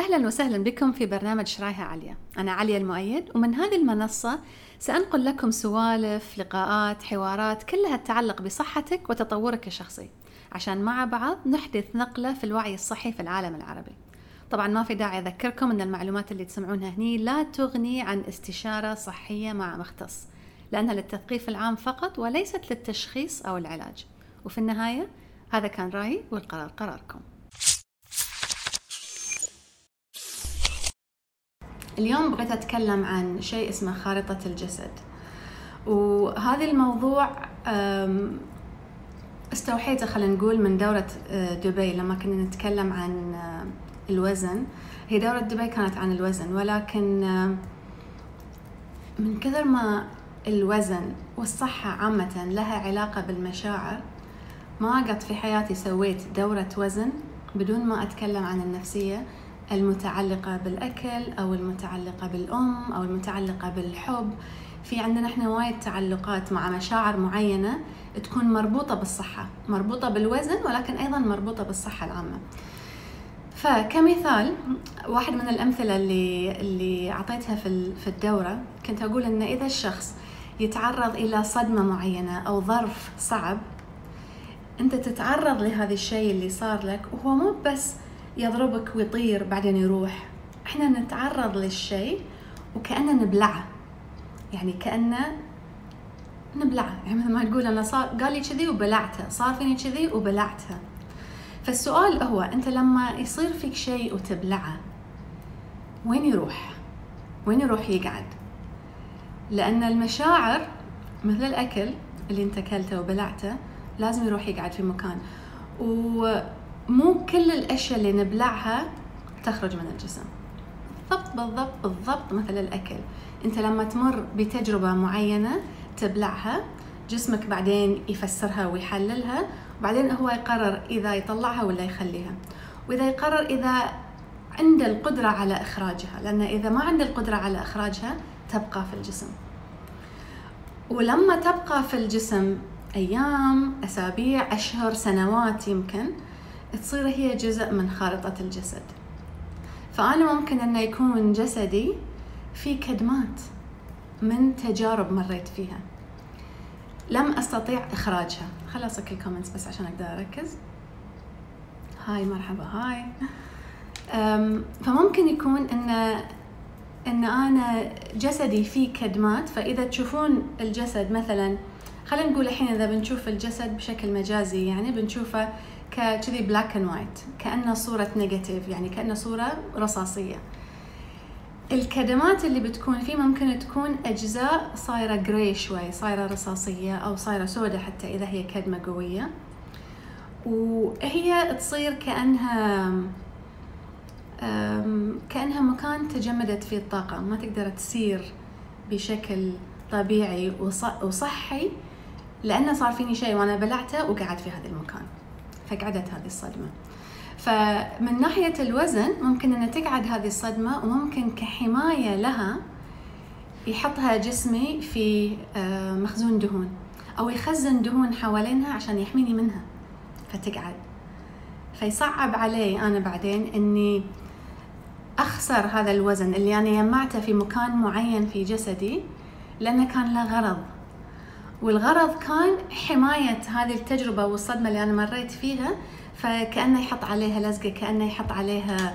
أهلا وسهلا بكم في برنامج شرايها عليا. أنا عليا المؤيد ومن هذه المنصة سأنقل لكم سوالف لقاءات حوارات كلها تتعلق بصحتك وتطورك الشخصي. عشان مع بعض نحدث نقلة في الوعي الصحي في العالم العربي. طبعا ما في داعي أذكركم أن المعلومات اللي تسمعونها هني لا تغني عن استشارة صحية مع مختص لأنها للتثقيف العام فقط وليست للتشخيص أو العلاج. وفي النهاية هذا كان رأيي والقرار قراركم. اليوم بغيت أتكلم عن شيء اسمه خارطة الجسد. وهذا الموضوع استوحيته خلينا نقول من دورة آه، دبي لما كنا نتكلم عن آه، الوزن. هي دورة دبي كانت عن الوزن ولكن من كثر ما الوزن والصحة عامة لها علاقة بالمشاعر ما قد في حياتي سويت دورة وزن بدون ما أتكلم عن النفسية. المتعلقة بالأكل أو المتعلقة بالأم أو المتعلقة بالحب. في عندنا إحنا وايد تعلقات مع مشاعر معينة تكون مربوطة بالصحة مربوطة بالوزن ولكن أيضا مربوطة بالصحة العامة. فكمثال واحد من الأمثلة اللي اللي أعطيتها في في الدورة كنت أقول إن إذا الشخص يتعرض إلى صدمة معينة أو ظرف صعب أنت تتعرض لهذا الشيء اللي صار لك وهو مو بس يضربك ويطير بعدين يروح. إحنا نتعرض للشيء وكأننا نبلعه. يعني كأنه نبلعه. يعني مثل ما تقول أنا صار قال لي كذي وبلعته. صار فيني كذي وبلعته. فالسؤال هو أنت لما يصير فيك شيء وتبلعه وين يروح؟ وين يروح يقعد؟ لأن المشاعر مثل الأكل اللي أنت أكلته وبلعته لازم يروح يقعد في مكان. ومو كل الأشياء اللي نبلعها تخرج من الجسم. بالضبط بالضبط بالضبط مثل الأكل. أنت لما تمر بتجربة معينة تبلعها جسمك بعدين يفسرها ويحللها وبعدين هو يقرر إذا يطلعها ولا يخليها. وإذا يقرر إذا عنده القدرة على إخراجها لأن إذا ما عنده القدرة على إخراجها تبقى في الجسم. ولما تبقى في الجسم أيام أسابيع أشهر سنوات يمكن تصير هي جزء من خارطة الجسد. فأنا ممكن أنه يكون جسدي في كدمات من تجارب مريت فيها. لم أستطيع إخراجها. خل أصك الكومنتس بس عشان أقدر أركز. hi مرحبا hi. فممكن يكون أن أن أنا جسدي فيه كدمات. فإذا تشوفون الجسد مثلا خلينا نقول الحين إذا بنشوف الجسد بشكل مجازي يعني بنشوفه كذي black and white كانه صورة negative يعني كانه صورة رصاصية. الكدمات اللي بتكون فيه ممكن تكون أجزاء صايرة gray شوي صايرة رصاصية أو صايرة سوداء حتى إذا هي كدمة قوية. وهي تصير كأنها كأنها مكان تجمدت فيه الطاقة ما تقدر تسير بشكل طبيعي وصحي لأنه صار فيني شيء وأنا بلعته وقعدت في هذا المكان. فقعدت هذه الصدمة. فمن ناحية الوزن ممكن أن تقعد هذه الصدمة وممكن كحماية لها يحطها جسمي في آه، مخزون دهون أو يخزن دهون حوالينها عشان يحميني منها. فتقعد. فيصعب علي أنا بعدين إني أخسر هذا الوزن اللي أنا جمعته في مكان معين في جسدي لأنه كان له غرض. والغرض كان حماية هذه التجربة والصدمة اللي أنا مريت فيها فكأنه يحط عليها لزقة كأنه يحط عليها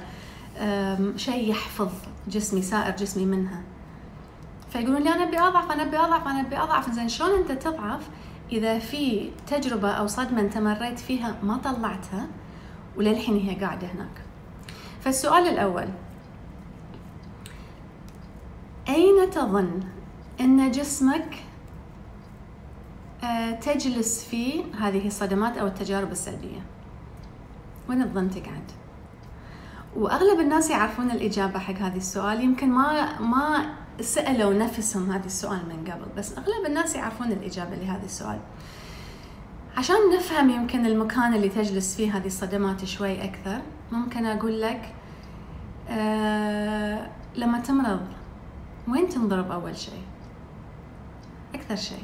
شيء يحفظ جسمي سائر جسمي منها. فيقولون لي أنا أبي أضعف أنا أبي أضعف أنا أبي أضعف. زين شلون أنت تضعف إذا في تجربة أو صدمة أنت مريت فيها ما طلعتها وللحين هي قاعدة هناك؟ فالسؤال الأول أين تظن أن جسمك تجلس فيه هذه الصدمات أو التجارب السلبية. وين تظن تقعد وأغلب الناس يعرفون الإجابة حق هذا السؤال. يمكن ما ما سألوا نفسهم هذا السؤال من قبل بس أغلب الناس يعرفون الإجابة لهذا السؤال. عشان نفهم يمكن المكان اللي تجلس فيه هذه الصدمات شوي أكثر ممكن أقول لك آه لما تمرض وين تنضرب أول شيء؟ أكثر شيء.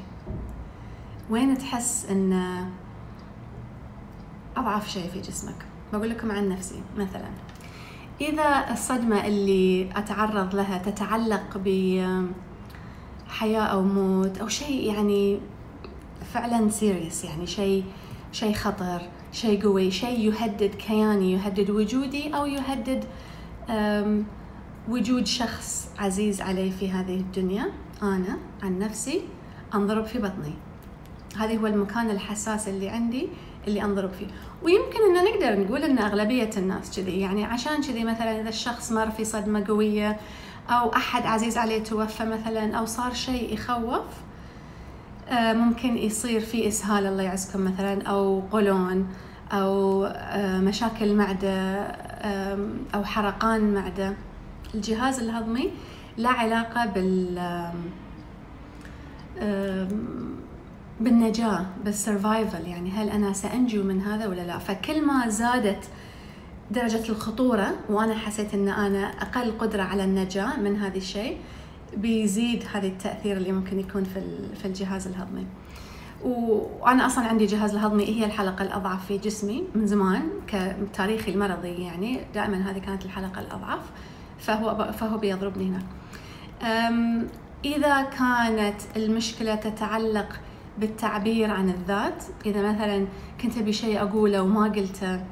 وين تحس إن أضعف شيء في جسمك؟ بقول لكم عن نفسي مثلا. إذا الصدمة اللي أتعرض لها تتعلق بحياة أو موت أو شيء يعني فعلا سيريس يعني شيء شيء خطر شيء قوي شيء يهدد كياني يهدد وجودي أو يهدد وجود شخص عزيز علي في هذه الدنيا. أنا عن نفسي أنضرب في بطني. هذا هو المكان الحساس اللي عندي اللي أنضرب فيه. ويمكن إن نقدر نقول إن أغلبية الناس كذي يعني عشان كذي مثلا إذا الشخص مر في صدمة قوية أو أحد عزيز عليه توفى مثلا أو صار شيء يخوف آه، ممكن يصير في إسهال الله يعزكم مثلا أو قولون أو آه، مشاكل معدة أو حرقان معدة. الجهاز الهضمي لا علاقة بال بالنجاة بالسرفايفل يعني هل أنا سأنجو من هذا ولا لا؟ فكل ما زادت درجة الخطورة وأنا حسيت أن أنا أقل قدرة على النجاة من هذا الشيء بيزيد هذا التأثير اللي ممكن يكون في في الجهاز الهضمي. وأنا أصلا عندي جهاز الهضمي هي الحلقة الأضعف في جسمي من زمان كتاريخي المرضي يعني دائما هذه كانت الحلقة الأضعف فهو فهو بيضربني هنا. إذا كانت المشكلة تتعلق بالتعبير عن الذات. إذا مثلا كنت أبي شيء أقوله وما قلته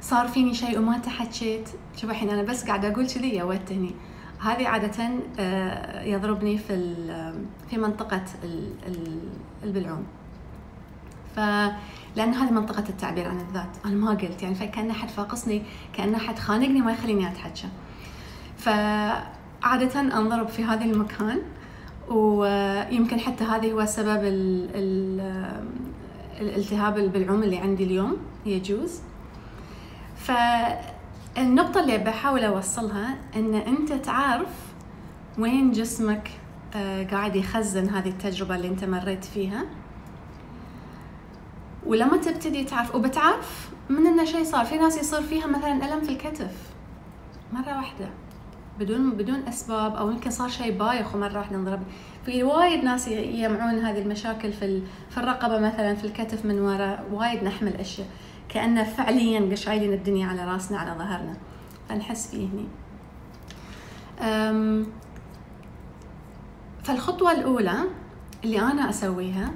صار فيني شيء وما تحكيت. شوف الحين أنا بس قاعدة أقول كذي يا هني. هذه عادة آه، يضربني في في منطقة البلعوم ف لأن هذه منطقة التعبير عن الذات. أنا ما قلت يعني فكأن أحد فاقصني كأن أحد خانقني ما يخليني أتحكى. فعادة أنضرب في هذا المكان. ويمكن حتى هذا هو سبب ال ال الالتهاب البلعوم اللي عندي اليوم يجوز فالنقطة اللي بحاول أوصلها أن أنت تعرف وين جسمك آه، قاعد يخزن هذه التجربة اللي أنت مريت فيها. ولما تبتدي تعرف وبتعرف من إنه شيء صار. في ناس يصير فيها مثلا ألم في الكتف. مرة واحدة. بدون بدون أسباب أو يمكن صار شيء بايخ ومره واحدة انضرب في وايد ناس يجمعون هذه المشاكل في في الرقبة مثلا في الكتف من وراء وايد نحمل أشياء. كأنه فعليا شايلين الدنيا على راسنا على ظهرنا. فنحس فيه هني. فالخطوة الأولى اللي أنا أسويها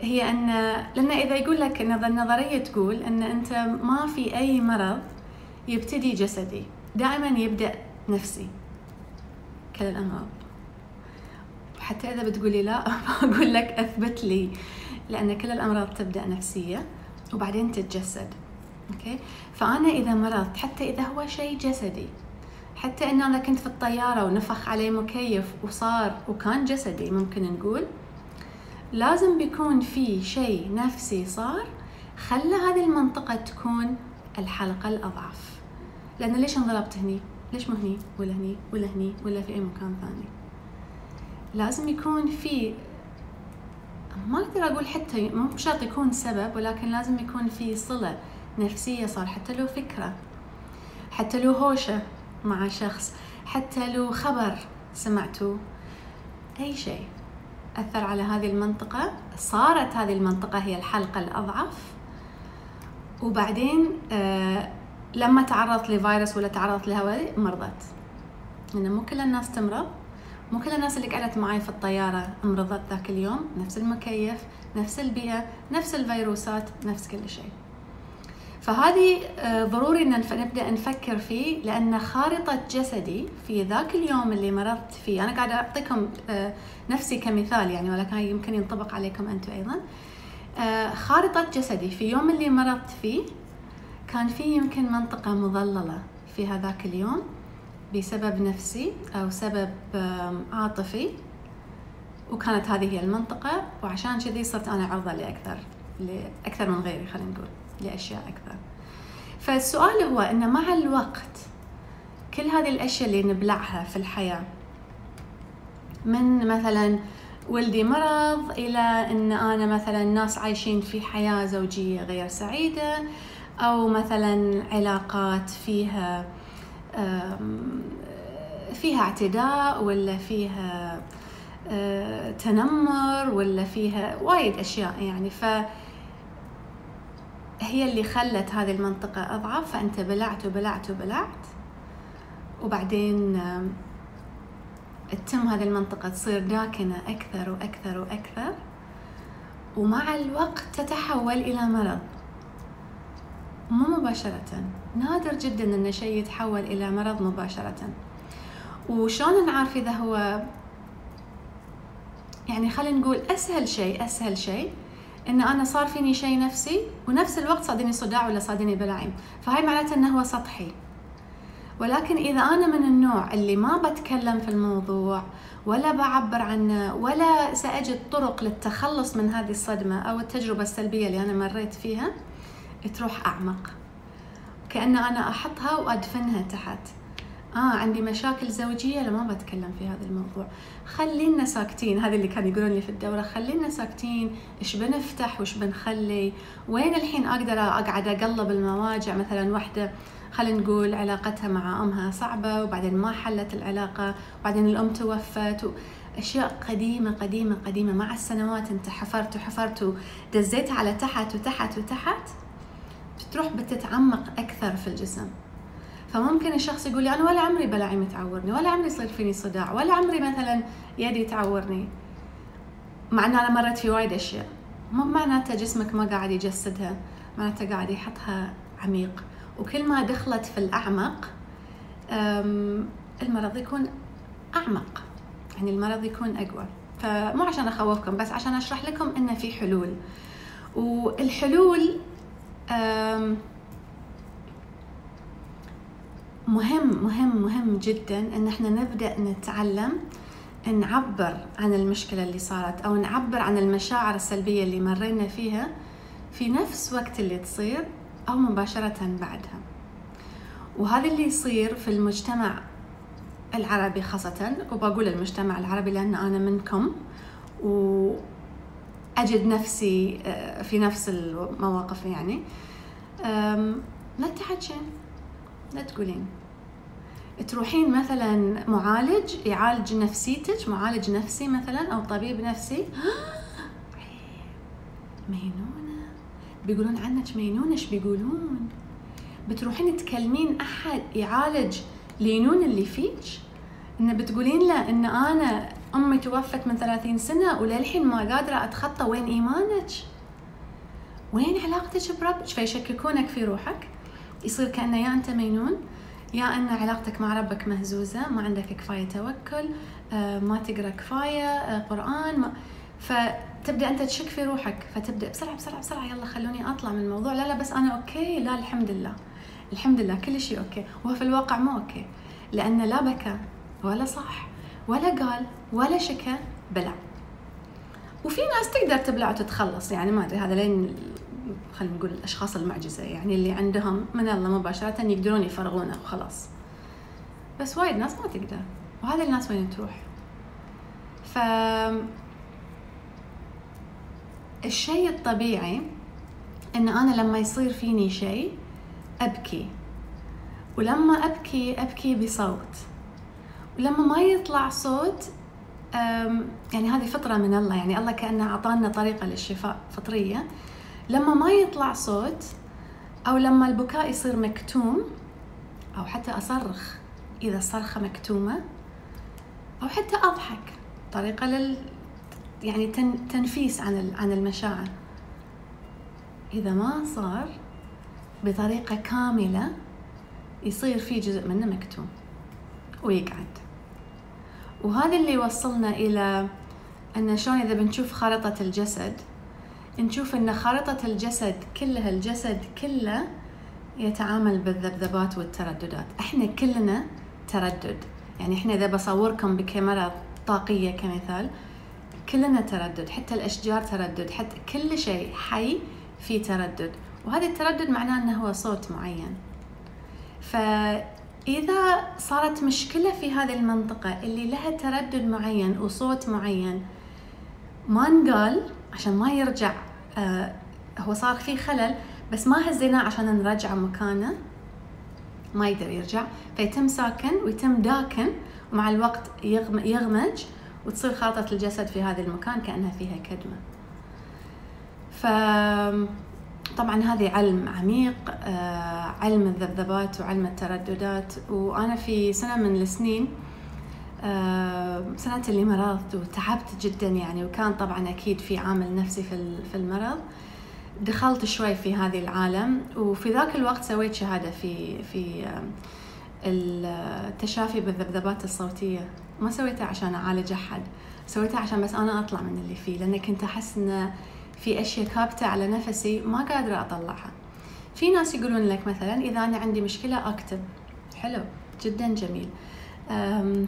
هي أن لأن إذا يقول لك النظرية تقول أن أنت ما في أي مرض يبتدي جسدي. دائما يبدأ نفسي. كل الأمراض وحتى إذا بتقولي لا بقول لك أثبت لي. لأن كل الأمراض تبدأ نفسية وبعدين تتجسد. أوكي؟ فأنا إذا مرضت حتى إذا هو شيء جسدي حتى إن أنا كنت في الطيارة ونفخ علي مكيف وصار وكان جسدي ممكن نقول لازم بيكون في شيء نفسي صار خلى هذه المنطقة تكون الحلقة الأضعف. لأن ليش انضربت هني؟ ليش مو هني؟ ولا هني؟ ولا هني؟ ولا في أي مكان ثاني؟ لازم يكون في ما أقدر أقول حتى مو بشرط يكون سبب ولكن لازم يكون في صلة نفسية صار حتى لو فكرة حتى لو هوشة مع شخص حتى لو خبر سمعته أي شيء أثر على هذه المنطقة. صارت هذه المنطقة هي الحلقة الأضعف. وبعدين آه لما تعرضت لفيروس ولا تعرضت لهواء مرضت. إنه مو كل الناس تمرض. مو كل الناس اللي قعدت معي في الطيارة مرضت ذاك اليوم. نفس المكيف نفس البيئة نفس الفيروسات نفس كل شيء. فهذه آه، ضروري إن نبدأ نفكر فيه لأن خارطة جسدي في ذاك اليوم اللي مرضت فيه أنا قاعدة أعطيكم آه، نفسي كمثال يعني ولكن يمكن ينطبق عليكم أنتم أيضا. آه، خارطة جسدي في يوم اللي مرضت فيه كان في يمكن منطقة مظللة في هذاك اليوم بسبب نفسي أو سبب عاطفي وكانت هذه هي المنطقة وعشان كذي صرت أنا عرضة لأكثر لأكثر من غيري خلينا نقول لأشياء أكثر. فالسؤال هو أن مع الوقت كل هذه الأشياء اللي نبلعها في الحياة من مثلا ولدي مرض إلى أن أنا مثلا ناس عايشين في حياة زوجية غير سعيدة أو مثلا علاقات فيها فيها اعتداء ولا فيها آه، تنمر ولا فيها وايد أشياء يعني. ف هي اللي خلت هذه المنطقة أضعف فأنت بلعت وبلعت وبلعت وبعدين تتم هذه المنطقة تصير داكنة أكثر وأكثر وأكثر ومع الوقت تتحول إلى مرض. مو مباشرة. نادر جدا أن شيء يتحول إلى مرض مباشرة. وشلون نعرف إذا هو يعني خلينا نقول أسهل شيء أسهل شيء إن أنا صار فيني شيء نفسي ونفس الوقت صادني صداع ولا صادني بلعيم فهاي معناته إنه هو سطحي. ولكن إذا أنا من النوع اللي ما بتكلم في الموضوع ولا بعبر عنه ولا سأجد طرق للتخلص من هذه الصدمة أو التجربة السلبية اللي أنا مريت فيها تروح أعمق. كأن أنا أحطها وأدفنها تحت. آه عندي مشاكل زوجية لا ما بتكلم في هذا الموضوع. خلينا ساكتين. هذا اللي كانوا يقولون لي في الدورة خلينا ساكتين. إيش بنفتح وإيش بنخلي؟ وين الحين أقدر أقعد أقلب المواجع؟ مثلا واحدة خلينا نقول علاقتها مع أمها صعبة وبعدين ما حلت العلاقة وبعدين الأم توفت و... اشياء قديمة قديمة قديمة. مع السنوات انت حفرت وحفرت ودزيتها على تحت وتحت وتحت. بتروح بتتعمق أكثر في الجسم. فممكن الشخص يقول لي أنا ولا عمري بلعي تعورني ولا عمري يصير فيني صداع ولا عمري مثلا يدي تعورني. مع إن أنا مرت في وايد أشياء. مو معناته جسمك ما قاعد يجسدها معناته قاعد يحطها عميق. وكل ما دخلت في الأعمق المرض يكون أعمق. يعني المرض يكون أقوى. فمو عشان أخوفكم بس عشان أشرح لكم إنه في حلول. والحلول مهم مهم مهم جدا إن إحنا نبدأ نتعلم نعبر عن المشكلة اللي صارت أو نعبر عن المشاعر السلبية اللي مرينا فيها في نفس وقت اللي تصير أو مباشرة بعدها. وهذا اللي يصير في المجتمع العربي خاصة وبقول المجتمع العربي لأن أنا منكم وأجد نفسي آه، في نفس المواقف يعني. لا تحكين لا تقولين. تروحين مثلا معالج يعالج نفسيتك معالج نفسي مثلا أو طبيب نفسي. مينونة. بيقولون عنك مينونة إيش بيقولون؟ بتروحين تكلمين أحد يعالج لينون اللي فيك؟ إن بتقولين له إن أنا أمي توفت من 30 سنة وللحين ما قادرة أتخطى وين إيمانك؟ وين علاقتك بربك؟ فيشككونك في روحك. يصير كأنه يا أنت مينون يا أن علاقتك مع ربك مهزوزة ما عندك كفاية توكل آه، ما تقرأ كفاية آه، قرآن ما فتبدأ أنت تشك في روحك فتبدأ بسرعة بسرعة بسرعة يلا خلوني أطلع من الموضوع. لا لا بس أنا okay؟ لا الحمد لله. الحمد لله كل شيء okay. وهو في الواقع مو okay لأنه لا بكى ولا صح. ولا قال ولا شكى بلع وفي ناس تقدر تبلع وتتخلص يعني ما أدري هذا لين خلينا نقول الأشخاص المعجزة يعني اللي عندهم من الله مباشرة يقدرون يفرغونه وخلاص. بس وايد ناس ما تقدر وهذه الناس وين تروح؟ ف الشيء الطبيعي إن أنا لما يصير فيني شيء أبكي ولما أبكي أبكي بصوت. ولما ما يطلع صوت يعني هذه فطرة من الله يعني الله كأنه أعطانا طريقة للشفاء فطرية. لما ما يطلع صوت أو لما البكاء يصير مكتوم أو حتى أصرخ إذا الصرخة مكتومة أو حتى أضحك طريقة لل يعني تنفيس عن عن المشاعر. إذا ما صار بطريقة كاملة يصير في جزء منه مكتوم. ويقعد. وهذا اللي يوصلنا إلى أن شلون إذا بنشوف خريطة الجسد نشوف أن خارطة الجسد كلها الجسد كله يتعامل بالذبذبات والترددات. إحنا كلنا تردد. يعني إحنا إذا بصوركم بكاميرا طاقية كمثال كلنا تردد. حتى الأشجار تردد. حتى كل شيء حي في تردد. وهذا التردد معناه إنه هو صوت معين. فاذا صارت مشكلة في هذه المنطقة اللي لها تردد معين وصوت معين ما نقال عشان ما يرجع آه هو صار في خلل بس ما هزيناه عشان نرجعه مكانه؟ ما يقدر يرجع. فيتم ساكن ويتم داكن ومع الوقت يغمج وتصير خارطة الجسد في هذا المكان كأنها فيها كدمة. ف طبعا هذه علم عميق آه، علم الذبذبات وعلم الترددات. وأنا في سنة من السنين آه، سنة اللي مرضت وتعبت جدا يعني. وكان طبعا أكيد في عامل نفسي في المرض. دخلت شوي في هذه العالم. وفي ذاك الوقت سويت شهادة في في التشافي بالذبذبات الصوتية. ما سويتها عشان أعالج أحد سويتها عشان بس أنا أطلع من اللي فيه لأن كنت أحس إن في أشياء كابتة على نفسي ما قادرة أطلعها. في ناس يقولون لك مثلا إذا أنا عندي مشكلة أكتب. حلو جدا جميل.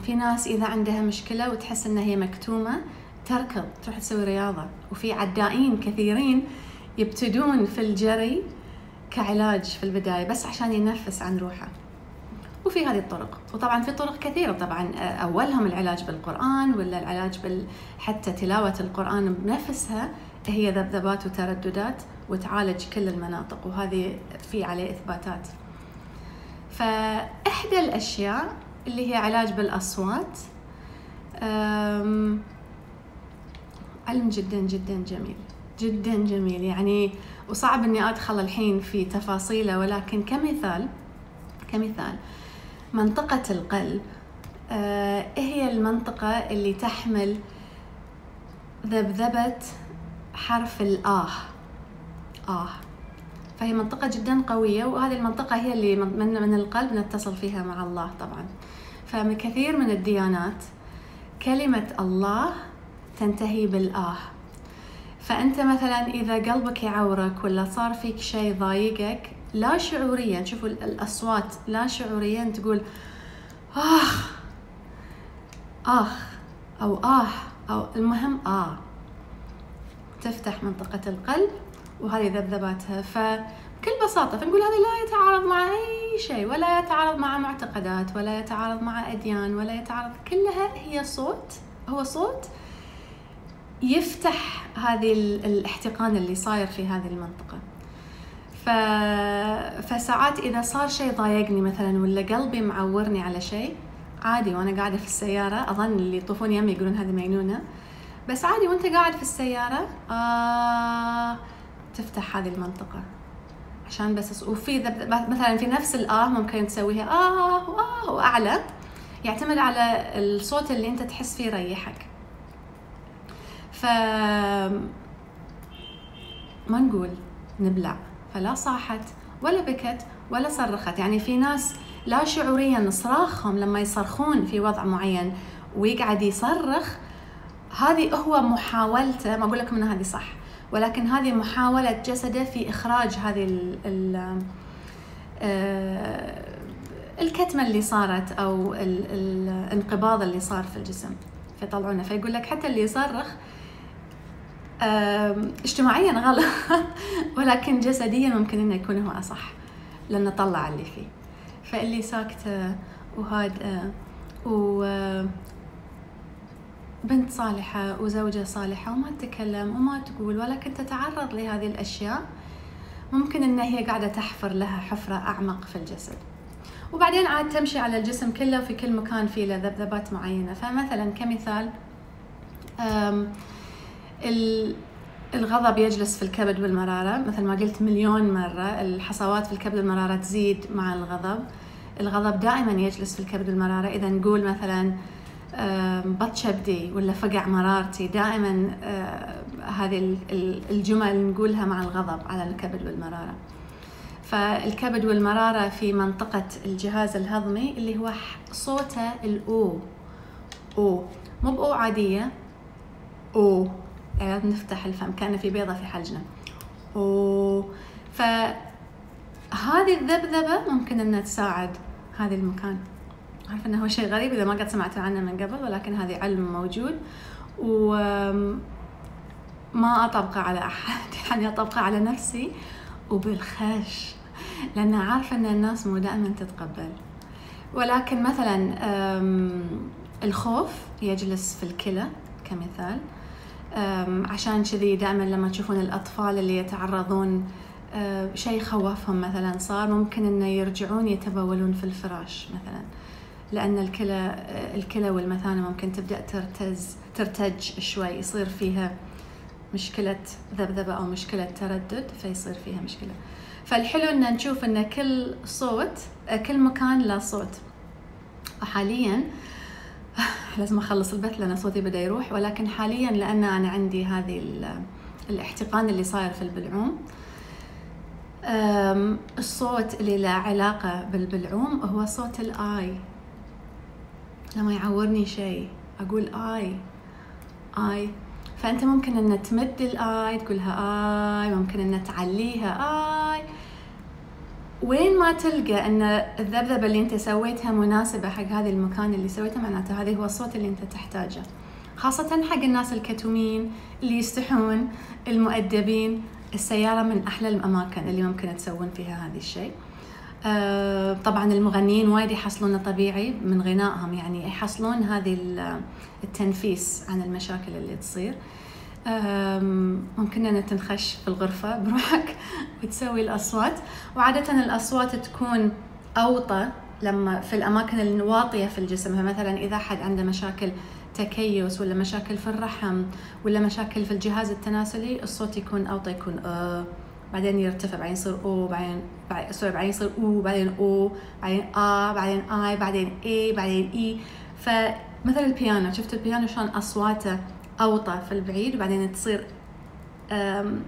في ناس إذا عندها مشكلة وتحس إنها هي مكتومة تركض تروح تسوي رياضة. وفي عدائين كثيرين يبتدون في الجري كعلاج في البداية بس عشان ينفس عن روحه. وفي هذه الطرق. وطبعا في طرق كثيرة. طبعا أولهم العلاج بالقرآن ولا العلاج بال حتى تلاوة القرآن بنفسها هي ذبذبات وترددات وتعالج كل المناطق وهذه في عليه إثباتات. فإحدى الأشياء اللي هي علاج بالأصوات علم جدا جدا جميل جدا جميل. يعني وصعب إني أدخل الحين في تفاصيله ولكن كمثال كمثال منطقة القلب آه هي المنطقة اللي تحمل ذبذبة حرف الآه آه. فهي منطقة جدا قوية وهذه المنطقة هي اللي من, من القلب نتصل فيها مع الله طبعا. فمن كثير من الديانات كلمة الله تنتهي بالآه فأنت مثلا إذا قلبك يعورك ولا صار فيك شيء ضايقك لا شعوريا شوفوا الأصوات لا شعوريا تقول آخ آخ أو آه أو المهم آه. تفتح منطقة القلب وهذه ذبذباتها فبكل بساطة فنقول هذا لا يتعارض مع أي شيء ولا يتعارض مع معتقدات ولا يتعارض مع أديان ولا يتعارض كلها هي صوت هو صوت يفتح هذه الاحتقان اللي صاير في هذه المنطقة. ف... فساعات إذا صار شيء ضايقني مثلا ولا قلبي معورني على شيء عادي وأنا قاعدة في السيارة أظن اللي يطوفون يمي يقولون هذه مينونة بس عادي وأنت قاعد في السيارة آه تفتح هذه المنطقة. عشان بس وفي مثلا في نفس الآه ممكن تسويها آه وآه وأعلى. يعتمد على الصوت اللي أنت تحس فيه يريحك. ف ما نقول نبلع. فلا صاحت ولا بكت ولا صرخت. يعني في ناس لا شعوريا صراخهم لما يصرخون في وضع معين ويقعد يصرخ هذه هو محاولته ما أقول لكم ان هذه صح ولكن هذه محاولة جسده في إخراج هذه ال ال آه، الكتمة اللي صارت أو الانقباض اللي صار في الجسم فيطلعونه. فيقول لك حتى اللي يصرخ اجتماعيا غلط ولكن جسديا ممكن إنه يكون هو أصح لأنه طلع اللي فيه. فاللي ساكتة وهادئة و بنت صالحة وزوجة صالحة وما تتكلم وما تقول ولكن تتعرض لهذه الأشياء ممكن إن هي قاعدة تحفر لها حفرة أعمق في الجسد. وبعدين عاد تمشي على الجسم كله في كل مكان فيه له ذبذبات معينة. فمثلا كمثال الغضب يجلس في الكبد والمرارة مثل ما قلت مليون مرة الحصوات في الكبد والمرارة تزيد مع الغضب. الغضب دائما يجلس في الكبد والمرارة إذا نقول مثلا بط شبدي ولا فقع مرارتي. دائما هذه الجمل نقولها مع الغضب على الكبد والمرارة. فالكبد والمرارة في منطقة الجهاز الهضمي اللي هو صوته الأو. أو. مو بأو عادية. أو. يعني نفتح الفم. كان في بيضة في حلجنا أو. فهذه الذبذبة ممكن أنها تساعد هذا المكان. عارفة أنه هو شيء غريب إذا ما قد سمعتوا عنه من قبل ولكن هذه علم موجود. وما أطبقه على أحد يعني أطبقه على نفسي وبالخش لأن عارفة أن الناس مو دائما تتقبل. ولكن مثلا الخوف يجلس في الكلى كمثال. عشان كذي دائما لما تشوفون الأطفال اللي يتعرضون شيء خوفهم مثلا صار ممكن إنه يرجعون يتبولون في الفراش مثلا. لأن الكلى الكلى والمثانة ممكن تبدأ ترتز ترتج شوي يصير فيها مشكلة ذبذبة أو مشكلة تردد فيصير فيها مشكلة. فالحلو إن نشوف إن كل صوت كل مكان له صوت. وحاليا لازم أخلص البث لأن صوتي بدأ يروح ولكن حاليا لأن أنا عندي هذه الإحتقان اللي صاير في البلعوم الصوت اللي له علاقة بالبلعوم هو صوت الآي لما يعورني شيء أقول آي آي. فأنت ممكن أن تمد الآي تقولها آي ممكن أن تعليها آي. وين ما تلقى إن الذبذبة اللي أنت سويتها مناسبة حق هذا المكان اللي سويته معناته هذا هو الصوت اللي أنت تحتاجه. خاصة حق الناس الكتومين اللي يستحون المؤدبين السيارة من أحلى الأماكن اللي ممكن تسوون فيها هذا الشيء آه، طبعا المغنيين وايد يحصلون طبيعي من غنائهم يعني يحصلون هذه التنفيس عن المشاكل اللي تصير. ممكن أن تنخش في الغرفة بروحك وتسوي الأصوات. وعادة الأصوات تكون أوطى لما في الأماكن الواطية في الجسم. مثلا إذا حد عنده مشاكل تكيس ولا مشاكل في الرحم ولا مشاكل في الجهاز التناسلي الصوت يكون أوطى يكون آه بعدين يرتفع بعدين يصير أو بعدين sorry بعدين يصير أو بعدين أو بعدين آ بعدين آي بعدين إي بعدين إي. فمثل البيانو شفت البيانو شلون أصواته أوطى في البعيد وبعدين تصير أم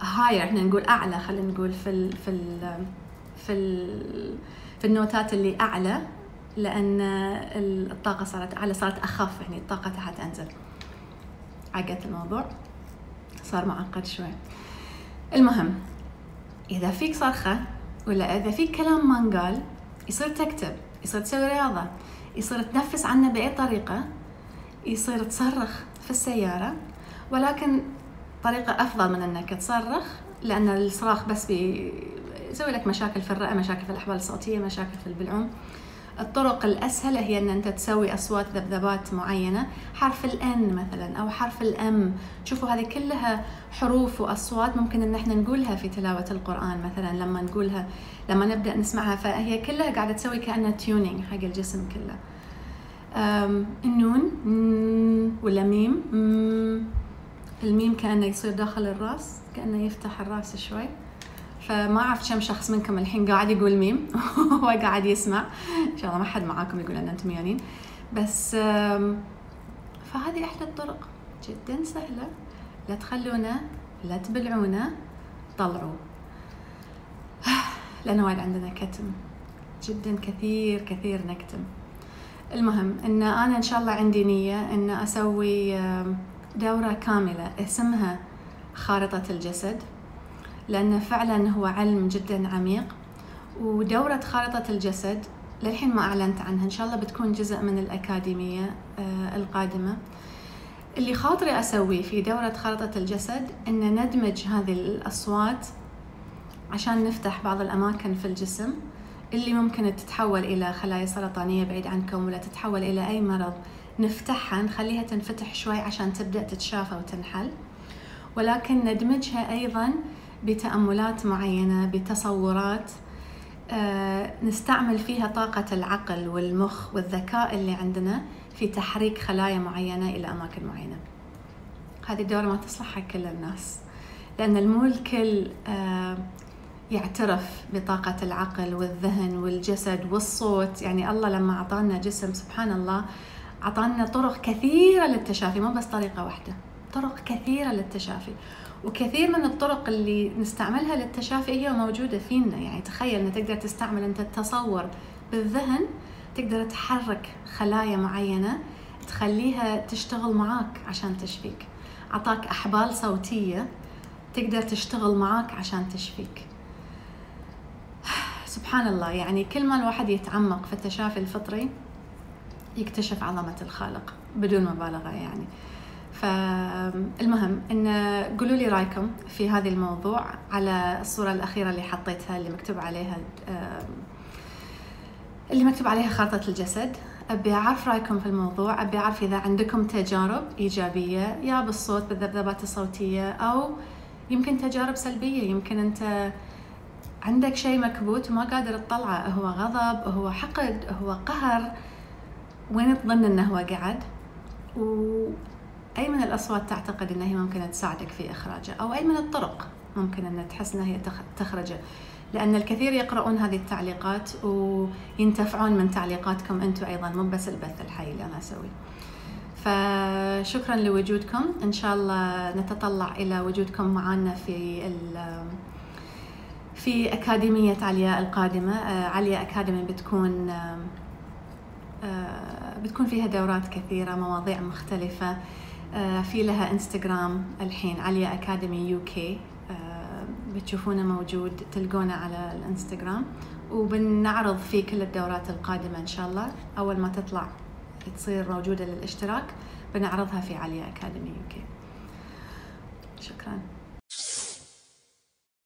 higher إحنا نقول أعلى خلينا نقول في ال في ال في ال في النوتات اللي أعلى لأن الطاقة صارت أعلى صارت أخف يعني الطاقة تحت أنزل. عقدت الموضوع. صار معقد شوي. المهم إذا فيك صرخة ولا إذا فيك كلام ما انقال يصير تكتب يصير تسوي رياضة يصير تنفس عنه بأي طريقة يصير تصرخ في السيارة ولكن طريقة أفضل من إنك تصرخ لأن الصراخ بس بيسوي لك مشاكل في الرئه مشاكل في الاحبال الصوتية مشاكل في البلعوم. الطرق الأسهل هي أن أنت تسوي أصوات ذبذبات معينة. حرف الأن مثلا أو حرف الأم. شوفوا هذه كلها حروف وأصوات ممكن أن إحنا نقولها في تلاوة القرآن مثلا لما نقولها لما نبدأ نسمعها. فهي كلها قاعدة تسوي كأنها تيونينج حق الجسم كله. النون ولا ميم الميم كأنه يصير داخل الرأس كأنه يفتح الرأس شوي. فما أعرف كم شخص منكم الحين قاعد يقول ميم هو قاعد يسمع. إن شاء الله ما حد معاكم يقول إن أنتم ميانين. بس فهذه أحلى الطرق جدا سهلة. لا تخلونا لا تبلعونا طلعوا. لأن وايد عندنا كتم. جدا كثير كثير نكتم. المهم إن أنا إن شاء الله عندي نية إن أسوي دورة كاملة اسمها خارطة الجسد. لأنه فعلا هو علم جدا عميق ودورة خارطة الجسد للحين ما أعلنت عنها. إن شاء الله بتكون جزء من الأكاديمية آه، القادمة. اللي خاطري أسويه في دورة خارطة الجسد إن ندمج هذه الأصوات عشان نفتح بعض الأماكن في الجسم اللي ممكن تتحول إلى خلايا سرطانية بعيد عنكم ولا تتحول إلى أي مرض. نفتحها نخليها تنفتح شوي عشان تبدأ تتشافى وتنحل ولكن ندمجها أيضا بتأملات معينة بتصورات آه، نستعمل فيها طاقة العقل والمخ والذكاء اللي عندنا في تحريك خلايا معينة إلى أماكن معينة. هذه الدورة ما تصلح حق كل الناس لأن المو الكل آه، يعترف بطاقة العقل والذهن والجسد والصوت. يعني الله لما أعطانا جسم سبحان الله أعطانا طرق كثيرة للتشافي مو بس طريقة واحدة طرق كثيرة للتشافي. وكثير من الطرق اللي نستعملها للتشافي هي موجودة فينا. يعني تخيل أن تقدر تستعمل أنت التصور بالذهن تقدر تحرك خلايا معينة تخليها تشتغل معاك عشان تشفيك. أعطاك أحبال صوتية تقدر تشتغل معاك عشان تشفيك. سبحان الله. يعني كل ما الواحد يتعمق في التشافي الفطري يكتشف عظمة الخالق بدون مبالغة يعني. فالمهم إن قولوا لي رأيكم في هذا الموضوع على الصورة الأخيرة اللي حطيتها اللي مكتوب عليها اللي مكتوب عليها خارطة الجسد. أبي أعرف رأيكم في الموضوع أبي أعرف إذا عندكم تجارب إيجابية يا بالصوت بالذبذبات الصوتية أو يمكن تجارب سلبية يمكن أنت عندك شيء مكبوت وما قادر تطلعه هو غضب هو حقد هو قهر. وين تظن إنه هو قاعد؟ و أي من الأصوات تعتقد أنها هي ممكن تساعدك في إخراجه أو أي من الطرق ممكن أن تحس أنها هي تخرجه لأن الكثير يقرؤون هذه التعليقات وينتفعون من تعليقاتكم أنتم أيضا مو بس البث الحي اللي أنا أسويه. فشكرا لوجودكم. إن شاء الله نتطلع إلى وجودكم معنا في في أكاديمية علياء القادمة. آه، علياء أكاديمي بتكون آه، بتكون فيها دورات كثيرة مواضيع مختلفة. آه، في لها انستغرام الحين عليا أكاديمي يو كي بتشوفونه موجود تلقونه على الإنستغرام. وبنعرض فيه كل الدورات القادمة إن شاء الله. أول ما تطلع تصير موجودة للاشتراك بنعرضها في عليا أكاديمي يو كي شكراً.